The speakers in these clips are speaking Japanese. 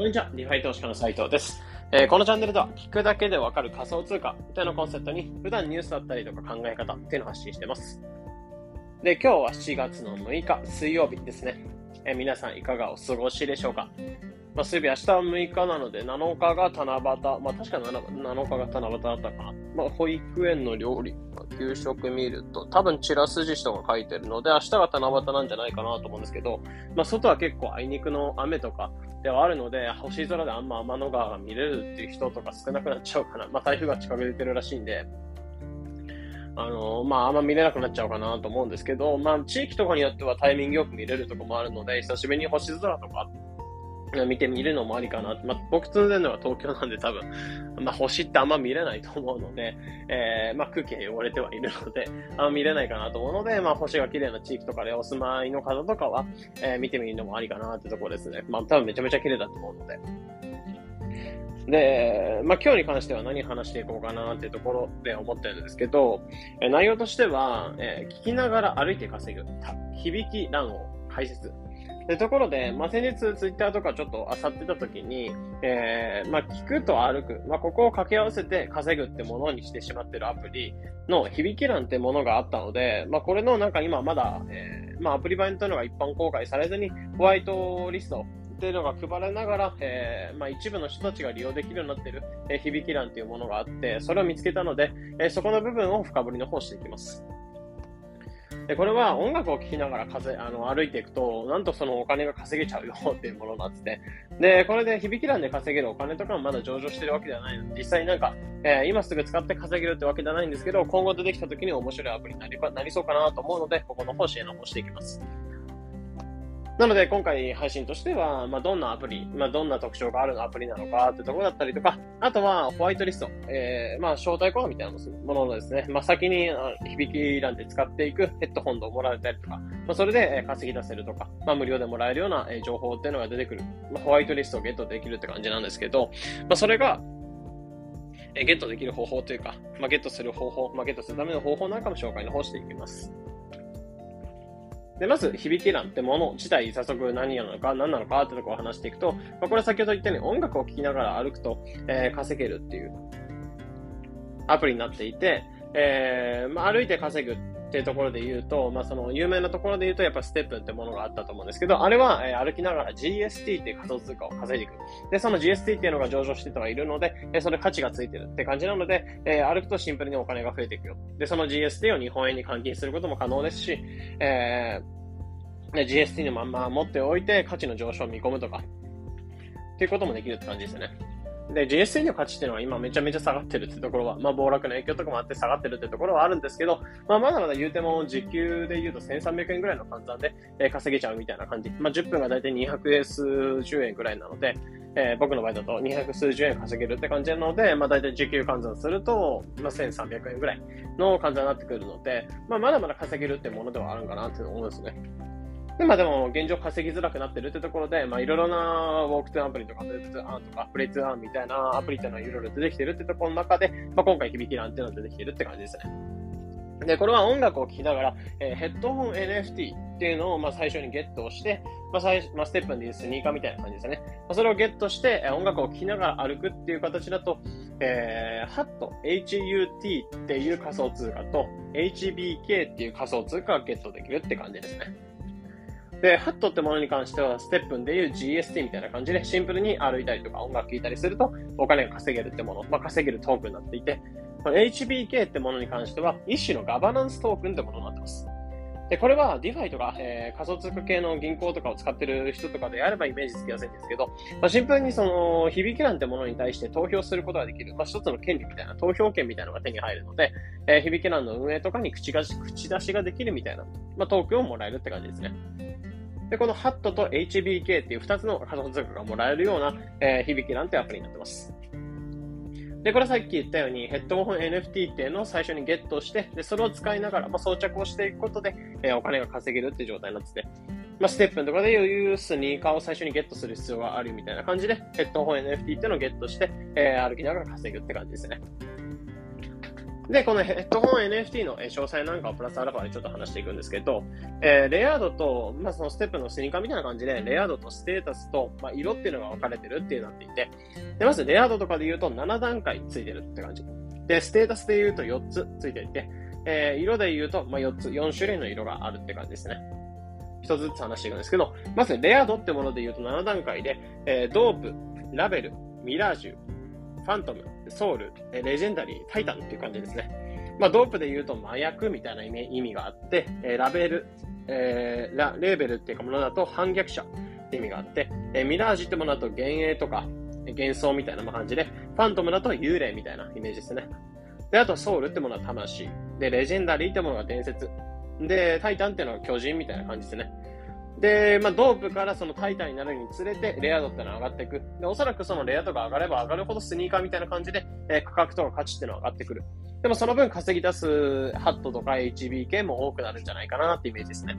こんにちは。ディファイ投資家の斉藤です。えーこのチャンネルでは、聞くだけでわかる仮想通貨というのをコンセプトに、普段ニュースだったりとか考え方っていうのを発信してます。で、今日は7月の6日、水曜日ですね。えー皆さんいかがお過ごしでしょうか？まあ、水曜日、明日は6日なので、7日が七夕。まあ、確か 7, 7日が七夕だったかな。まあ、保育園の料理、給食見ると、多分ちらし寿司とか書いてるので、明日が七夕なんじゃないかなと思うんですけど、まあ、外は結構あいにくの雨とかではあるので、星空であんま天の川が見れるっていう人とか少なくなっちゃうかな。まあ、台風が近づいてるらしいんで、あのまあ、あんま見れなくなっちゃうかなと思うんですけど、まあ、地域とかによってはタイミングよく見れるとこもあるので、久しぶりに星空とか、見てみるのもありかな。まあ、僕住んでるのは東京なんで多分、まあ、星ってあんま見れないと思うので、えー、まあ、空気が汚れてはいるので、あんま見れないかなと思うので、まあ、星が綺麗な地域とかでお住まいの方とかは、えー見てみるのもありかなってところですね。まあ、多分めちゃめちゃ綺麗だと思うので。で、まあ、今日に関しては何話していこうかなっていうところで思ってるんですけど、え内容としては、えー聞きながら歩いて稼ぐ、た響き欄を解説。というところで、まあ、先日ツイッターとかちょっと漁ってた時に、えーまあ、聞くと歩く、まあ、ここを掛け合わせて稼ぐってものにしてしまってるアプリの響き欄ってものがあったので、まあ、これのなんか今まだ、えーまあ、アプリ版というのが一般公開されずに、ホワイトリストっていうのが配られながら、えーまあ、一部の人たちが利用できるようになっている、えー響き欄っていうものがあって、それを見つけたので、えーそこの部分を深掘りの方していきます。で、これは音楽を聴きながら風あの歩いていくと、なんとそのお金が稼げちゃうよっていうものになってて、で、これで響き欄で稼げるお金とかもまだ上場してるわけではないので、実際になんか、えー今すぐ使って稼げるってわけではないんですけど、今後出てきた時に面白いアプリになりなりそうかなと思うので、ここの方支援をしていきます。なので、今回配信としては、まあ、どんなアプリ、まあ、どんな特徴があるアプリなのかってとこだったりとか、あとは、ホワイトリスト、えー、まあ、招待コードみたいなもののですね、まあ、先にあ響き欄で使っていくヘッドホンをもらえたりとか、まあ、それで稼ぎ出せるとか、まあ、無料でもらえるような情報っていうのが出てくる、まあ、ホワイトリストをゲットできるって感じなんですけど、まあ、それが、えゲットできる方法というか、まあ、ゲットする方法、まあ、ゲットするための方法なんかも紹介の方していきます。で、まず、響きなんてもの自体、早速何なのか、何なのかってところを話していくと、まあ、これ先ほど言ったように音楽を聴きながら歩くと、えー稼げるっていうアプリになっていて、えーまあ、歩いて稼ぐっっていうところで言うと、まあ、その有名なところで言うと、やっぱステップってものがあったと思うんですけど、あれは、え歩きながら GST っていう仮想通貨を稼いでいく。で、その GST っていうのが上場してたはいるので、えそれ価値がついてるって感じなので、え歩くとシンプルにお金が増えていくよ。で、その GST を日本円に換金することも可能ですし、えー GST のまんま持っておいて価値の上昇を見込むとか、っていうこともできるって感じですよね。で、GST の価値っていうのは今めちゃめちゃ下がってるってところは、まあ暴落の影響とかもあって下がってるってところはあるんですけど、まあまだまだ言うても時給で言うと1300円ぐらいの換算で、えー稼げちゃうみたいな感じ。まあ10分がだいたい200円数十円ぐらいなので、えー僕の場合だと200数十円稼げるって感じなので、まあ大体時給換算すると、まあ1300円ぐらいの換算になってくるので、まあまだまだ稼げるってものではあるんかなって思うんですね。で、まあでも、現状稼ぎづらくなってるってところで、まあいろいろなウォークトゥアプリとか、トゥーンアンとか、プレイトゥアンみたいなアプリっていうのはいろいろ出てきてるってところの中で、まあ今回響き欄っていうのが出てきてるって感じですね。で、これは音楽を聴きながら、えーヘッドホン NFT っていうのを、まあ、最初にゲットをして、まあ、最まあ、ステップでいうスニーカーみたいな感じですね。まあ、それをゲットして、えー音楽を聴きながら歩くっていう形だと、えー、HUT、HUT っていう仮想通貨と、HBK っていう仮想通貨がゲットできるって感じですね。で、ハットってものに関しては、ステップンでいう GST みたいな感じで、シンプルに歩いたりとか音楽聴いたりすると、お金が稼げるってもの、まあ、稼げるトークンになっていて、この HBK ってものに関しては、一種のガバナンストークンってものになってます。で、これは DeFi とか、えー仮想通貨系の銀行とかを使ってる人とかであればイメージつきやすいんですけど、まあ、シンプルにその、響き欄ってものに対して投票することができる、まあ、一つの権利みたいな、投票権みたいなのが手に入るので、えー響き欄の運営とかに口が口出しができるみたいな、まあ、トークンをもらえるって感じですね。で、この HAT と HBK っていう2つの仮想通貨がもらえるような、えー響き欄っていうアプリになってます。で、これはさっき言ったように、ヘッドホン NFT っていうのを最初にゲットして、で、それを使いながら、まあ、装着をしていくことで、えーお金が稼げるっていう状態になってて、まあ、ステップのとかでいうスニーカーを最初にゲットする必要があるみたいな感じで、ヘッドホン NFT っていうのをゲットして、えー歩きながら稼ぐって感じですね。で、このヘッドホン NFT の詳細なんかをプラスアルファでちょっと話していくんですけど、えー、レイヤードと、まあ、そのステップのスニーカーみたいな感じで、レイヤードとステータスと、まあ、色っていうのが分かれてるっていうなっていて、で、まずレイヤードとかで言うと7段階ついてるって感じ。で、ステータスで言うと4つついていて、えー、色で言うと、まあ、4つ、4種類の色があるって感じですね。一つずつ話していくんですけど、まずレアードってもので言うと7段階で、えー、ドープ、ラベル、ミラージュ、ファントム、ソウル、レジェンダリー、タイタンっていう感じですね。まあ、ドープで言うと麻薬みたいな意味意味があって、え、ラベル、えー、ラ、レーベルっていうかものだと反逆者って意味があって、えー、ミラージュってものだと幻影とか幻想みたいな感じで、ファントムだと幽霊みたいなイメージですね。で、あとソウルってものは魂。で、レジェンダリーってものが伝説。で、タイタンっていうのは巨人みたいな感じですね。で、まあ、ドープからそのタイタンになるにつれて、レア度ってのは上がっていく。で、おそらくそのレア度が上がれば上がるほどスニーカーみたいな感じで、えー、価格とか価値ってのは上がってくる。でもその分稼ぎ出すハットとか HBK も多くなるんじゃないかなってイメージですね。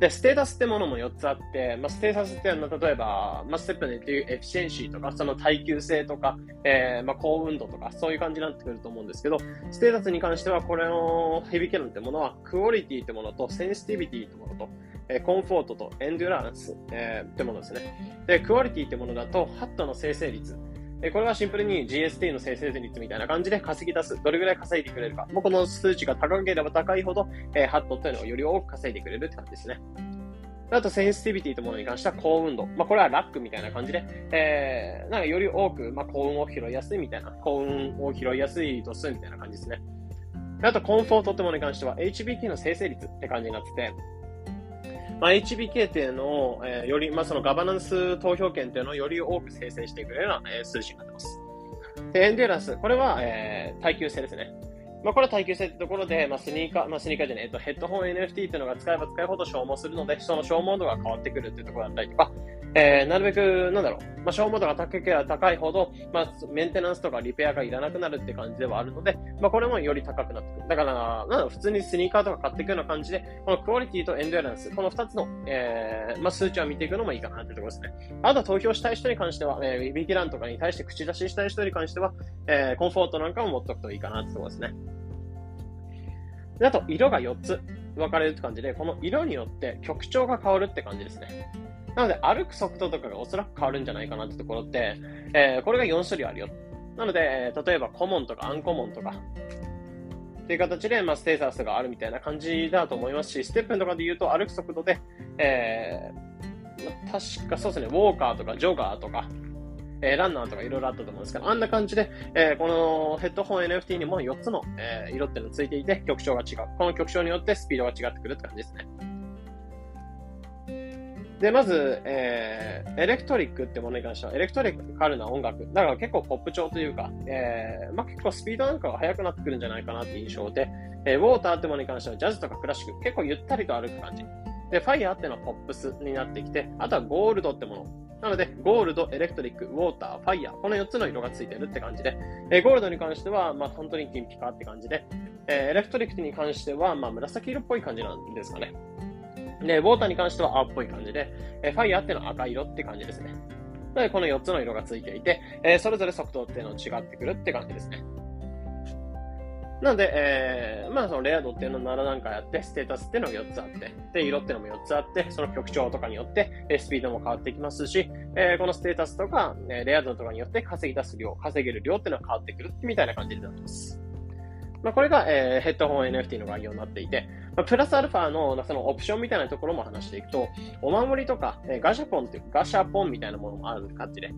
で、ステータスってものも4つあって、まあ、ステータスっていうのは、例えば、まあ、ステップンで言うっていうエフィシェンシーとか、その耐久性とか、えー、まあ、幸運度とか、そういう感じになってくると思うんですけど、ステータスに関しては、これの響きランってものは、クオリティってものと、センシティビティってものと、え、コンフォートとエンデュランス、えー、ってものですね。で、クオリティってものだと、ハットの生成率、えこれはシンプルに GST の生成率みたいな感じで稼ぎ出す。どれぐらい稼いでくれるか。もうこの数値が高ければ高いほど、えー、ハットっていうのをより多く稼いでくれるって感じですね。あと、センシティビティというものに関しては幸運度。まあ、これはラックみたいな感じで、えー、なんかより多く、まあ、幸運を拾いやすいみたいな、幸運を拾いやすい度数みたいな感じですね。あと、コンフォートってものに関しては、HBK の生成率って感じになってて、まあ、HBK っていうのを、えー、より、まあ、そのガバナンス投票権っていうのをより多く生成してくれるような、えー、数字になってます。で、エンデュランス。これは、えー、耐久性ですね。まあ、これは耐久性ってところで、まあ、スニーカー、まあ、スニーカーじゃない、えっと、ヘッドホン NFT っていうのが使えば使うほど消耗するので、その消耗度が変わってくるっていうところだったりとか、えー、なるべく、なんだろう、まあ、消耗度が高ければ高いほど、まあ、メンテナンスとかリペアがいらなくなるって感じではあるので、まあ、これもより高くなってくる。だから、なん、普通にスニーカーとか買っていくような感じで、このクオリティとエンドゥランス、この2つの、えー、まあ、数値を見ていくのもいいかなってところですね。あと投票したい人に関しては、えー、ビキランとかに対して口出ししたい人に関しては、えー、コンフォートなんかも持っておくといいかなってところですね。であと、色が4つ分かれるって感じで、この色によって曲調が変わるって感じですね。なので、歩く速度とかがおそらく変わるんじゃないかなってところって、えー、これが4種類あるよ。なので、例えばコモンとかアンコモンとか、っていう形で、まあ、ステータスがあるみたいな感じだと思いますし、ステップとかで言うと歩く速度で、えー、確かそうですね、ウォーカーとかジョガーとか、えー、ランナーとかいろいろあったと思うんですけど、あんな感じで、えー、このヘッドホン NFT にも4つの、えー、色っていうのついていて、曲調が違う。この曲調によってスピードが違ってくるって感じですね。で、まず、えー、エレクトリックってものに関しては、エレクトリカルな音楽。だから結構ポップ調というか、えー、まあ、結構スピードなんかが速くなってくるんじゃないかなって印象で、えー、ウォーターってものに関してはジャズとかクラシック、結構ゆったりと歩く感じ。で、ファイヤーってのはポップスになってきて、あとはゴールドってもの。なので、ゴールド、エレクトリック、ウォーター、ファイヤー、この4つの色がついてるって感じで、えー、ゴールドに関しては、まあ、本当に金ピカって感じで、えー、エレクトリックに関しては、まあ、紫色っぽい感じなんですかね。で、ウォーターに関しては青っぽい感じで、え、ファイヤーってのは赤色って感じですね。なので、この4つの色がついていて、え、それぞれ速度っていうの違ってくるって感じですね。なので、えー、まあそのレア度っていうのを7段階あって、ステータスっていうのが4つあって、で、色っていうのも4つあって、その曲調とかによって、えスピードも変わってきますし、えー、このステータスとか、えレア度とかによって稼ぎ出す量、稼げる量っていうのは変わってくるみたいな感じになってます。まあ、これが、えー、ヘッドホン NFT の概要になっていて、まあ、プラスアルファのそのオプションみたいなところも話していくと、お守りとか、えー、ガシャポンっていうガシャポンみたいなものもある感じで、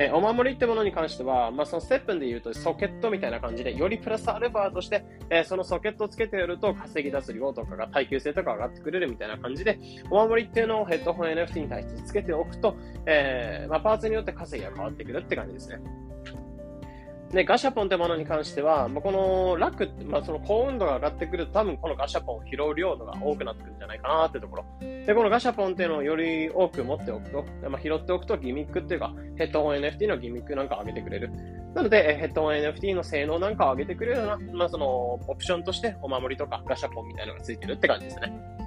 えー、お守りってものに関しては、まあ、そのステップで言うとソケットみたいな感じで、よりプラスアルファとして、えー、そのソケットをつけてやると稼ぎ出す量とかが耐久性とか上がってくれるみたいな感じで、お守りっていうのをヘッドホン NFT に対してつけておくと、えー、まあ、パーツによって稼ぎが変わってくるって感じですね。で、ガシャポンってものに関しては、まあ、このラック、まあ、その高温度が上がってくると多分このガシャポンを拾う量が多くなってくるんじゃないかなってところ。で、このガシャポンっていうのをより多く持っておくと、まあ、拾っておくとギミックっていうか、ヘッドホン NFT のギミックなんかを上げてくれる。なので、ヘッドホン NFT の性能なんかを上げてくれるような、まあ、その、オプションとしてお守りとかガシャポンみたいなのがついてるって感じですね。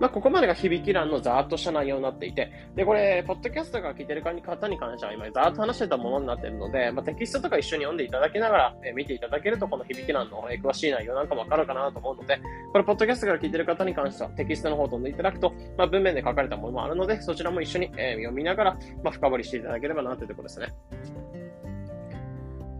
まあ、ここまでが響き欄のざーっとした内容になっていて、で、これ、ポッドキャストが聞いてる方に関しては今、ざーっと話してたものになっているので、まあ、テキストとか一緒に読んでいただきながら、え、見ていただけると、この響き欄の、え、詳しい内容なんかもわかるかなと思うので、これ、ポッドキャストから聞いてる方に関しては、テキストの方を飛んでいただくと、まあ、文面で書かれたものもあるので、そちらも一緒に、え、読みながら、まあ、深掘りしていただければなというところですね。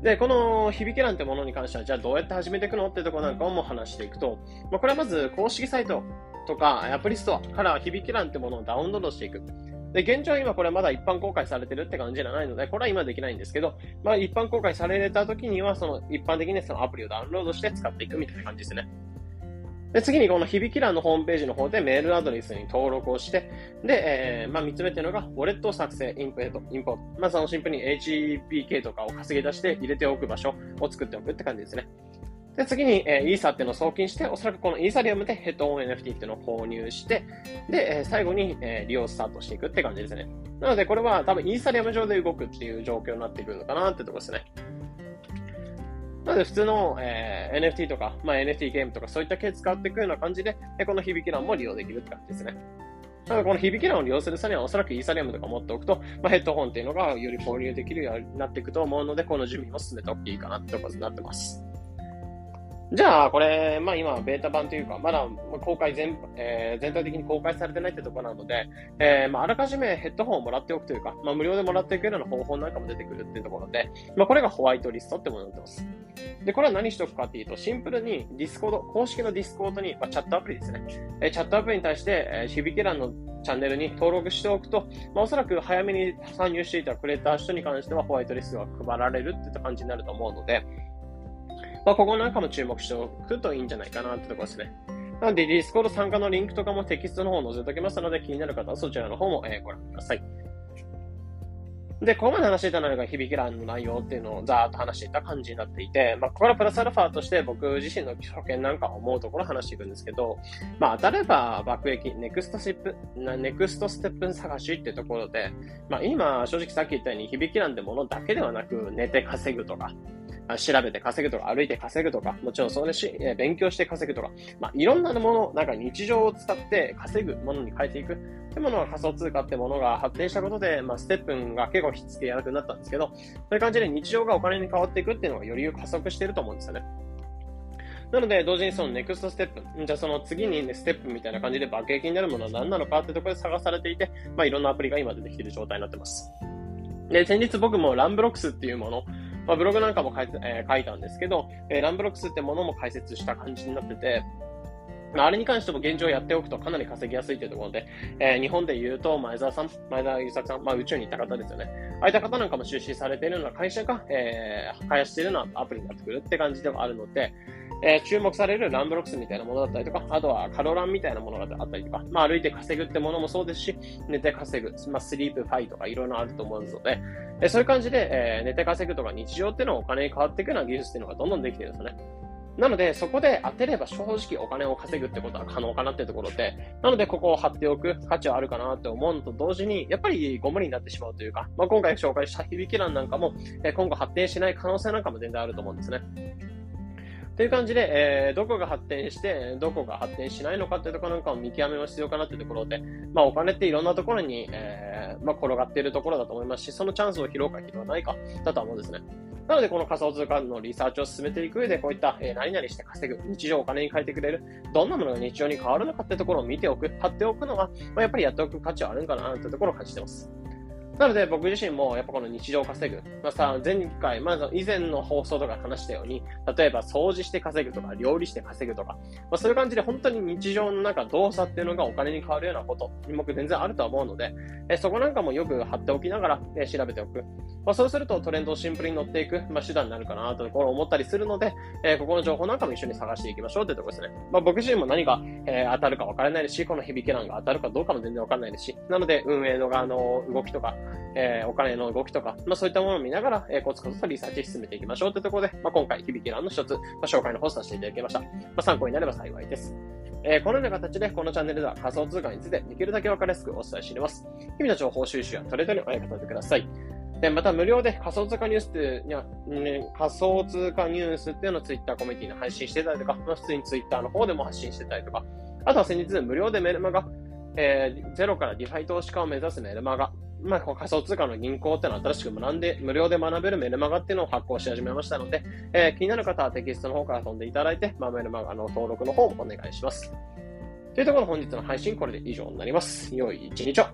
で、この響き欄ってものに関しては、じゃあどうやって始めていくのってところなんかをも話していくと、まあ、これはまず公式サイトとかアプリストアから響き欄ってものをダウンロードしていく。で、現状今これまだ一般公開されてるって感じじゃないので、これは今できないんですけど、まあ一般公開された時には、その一般的にそのアプリをダウンロードして使っていくみたいな感じですね。で、次にこの響き欄のホームページの方でメールアドレスに登録をして、で、えー、まあ、三つ目っていうのが、ウォレットを作成、インポート、インポート。まあ、そのシンプルに HPK とかを稼ぎ出して入れておく場所を作っておくって感じですね。で、次に、えー、イーサっていうのを送金して、おそらくこのイーサリアムでヘッドオン NFT っていうのを購入して、で、えー、最後に、えー、利用スタートしていくって感じですね。なので、これは多分イーサリアム上で動くっていう状況になってくるのかなってとこですね。なので普通の、えー、NFT とか、まあ、NFT ゲームとかそういった系使っていくような感じで、この響き欄も利用できるって感じですね。なので、この響き欄を利用する際には、おそらくイーサリアムとか持っておくと、まあ、ヘッドホンっていうのがより購入できるようになっていくと思うので、この準備も進めておくといいかなってところになってます。じゃあ、これ、まあ今、ベータ版というか、まだ公開全、えー、全体的に公開されてないってところなので、えー、まああらかじめヘッドホンをもらっておくというか、まあ無料でもらっていくような方法なんかも出てくるっていうところで、まあこれがホワイトリストってものになってます。で、これは何しておくかっていうと、シンプルにディスコード、公式のディスコードに、まあ、チャットアプリですね。え、チャットアプリに対して、えー、響きランのチャンネルに登録しておくと、まあ、おそらく早めに参入していてくれた人に関してはホワイトリストが配られるっていった感じになると思うので、まあ、ここなんかも注目しておくといいんじゃないかなってところですね。なので、ディスコード参加のリンクとかもテキストの方を載せておきますので、気になる方はそちらの方も、ご覧ください。で、ここまで話していたのが響きランの内容っていうのをざーっと話していた感じになっていて、まあ、ここからプラスアルファとして僕自身の意見なんか思うところを話していくんですけど、まあ、当たれば爆益、ネクストステップ、ネクストステップ探しっていうところで、まあ、今、正直さっき言ったように響きランってものだけではなく、寝て稼ぐとか、調べて稼ぐとか、歩いて稼ぐとか、もちろんそうですし、勉強して稼ぐとか、まあ、いろんなもの、なんか日常を使って稼ぐものに変えていくってものが仮想通貨ってものが発展したことで、まあ、ステップが結構ひっつけやすくなったんですけど、そういう感じで日常がお金に変わっていくっていうのがより加速してると思うんですよね。なので、同時にそのネクストステップ、じゃあその次に、ね、ステップみたいな感じで爆撃になるものは何なのかってところで探されていて、まあ、いろんなアプリが今出てきている状態になってます。で、先日僕もランブロックスっていうもの、まあ、ブログなんかも書い,、えー、書いたんですけど、えー、ランブロックスってものも解説した感じになってて、あれに関しても現状やっておくとかなり稼ぎやすいというところで、えー、日本で言うと前澤さん、前澤友作さん、まあ宇宙に行った方ですよね。ああいった方なんかも出資されているような会社が、えー、開発しているようなアプリになってくるって感じではあるので、えー、注目されるランブロックスみたいなものだったりとか、あとはカロランみたいなものがあったりとか、まあ歩いて稼ぐってものもそうですし、寝て稼ぐ、まあスリープファイとかいろいろあると思うので、えー、そういう感じで、えー、寝て稼ぐとか日常っていうのはお金に変わっていくような技術っていうのがどんどんできてるんですよね。なので、そこで当てれば正直お金を稼ぐってことは可能かなっていうところで、なのでここを張っておく価値はあるかなって思うのと同時に、やっぱりゴミになってしまうというか、まあ、今回紹介した響きランなんかも、え今後発展しない可能性なんかも全然あると思うんですね。という感じで、えー、どこが発展して、どこが発展しないのかっていうところなんかを見極めも必要かなっていうところで、まあお金っていろんなところに、えー、まあ転がっているところだと思いますし、そのチャンスを拾うか拾わないかだとは思うんですね。なので、この仮想通貨のリサーチを進めていく上で、こういった、えー、何々して稼ぐ、日常お金に変えてくれる、どんなものが日常に変わるのかってところを見ておく、貼っておくのが、まあ、やっぱりやっておく価値はあるんかなというところを感じてます。なので僕自身もやっぱこの日常稼ぐ。まあさ、前回、まず以前の放送とか話したように、例えば掃除して稼ぐとか、料理して稼ぐとか、まあそういう感じで本当に日常の中動作っていうのがお金に変わるようなことに僕全然あると思うので、えそこなんかもよく貼っておきながら、え調べておく。まあそうするとトレンドをシンプルに乗っていく、まあ手段になるかなというところを思ったりするので、えここの情報なんかも一緒に探していきましょうというところですね。まあ僕自身も何が、え当たるか分からないですし、この響き欄が当たるかどうかも全然分からないですし、なので運営の側の動きとか、えー、お金の動きとか、まあ、そういったものを見ながら、えー、コツコツとリサーチ進めていきましょうというところで、まあ、今回、響き欄の一つ、まあ、紹介の方させていただきました。まあ、参考になれば幸いです。えー、このような形で、このチャンネルでは仮想通貨についてできるだけ分かりやすくお伝えしています。日々の情報収集やトレードにお役立てください。で、また無料で仮想通貨ニュースっていうには、ね、仮想通貨ニュースっていうのをツイッターコミュニティに配信してたりとか、まあ、普通にツイッターの方でも発信してたりとか、あとは先日無料でメルマガ、えー、ゼロからディファイ投資家を目指すメルマガ、まあ、仮想通貨の銀行っていうのは新しく学んで、無料で学べるメルマガっていうのを発行し始めましたので、えー、気になる方はテキストの方から飛んでいただいて、まあ、メルマガの登録の方もお願いします。というところで本日の配信これで以上になります。良い一日を。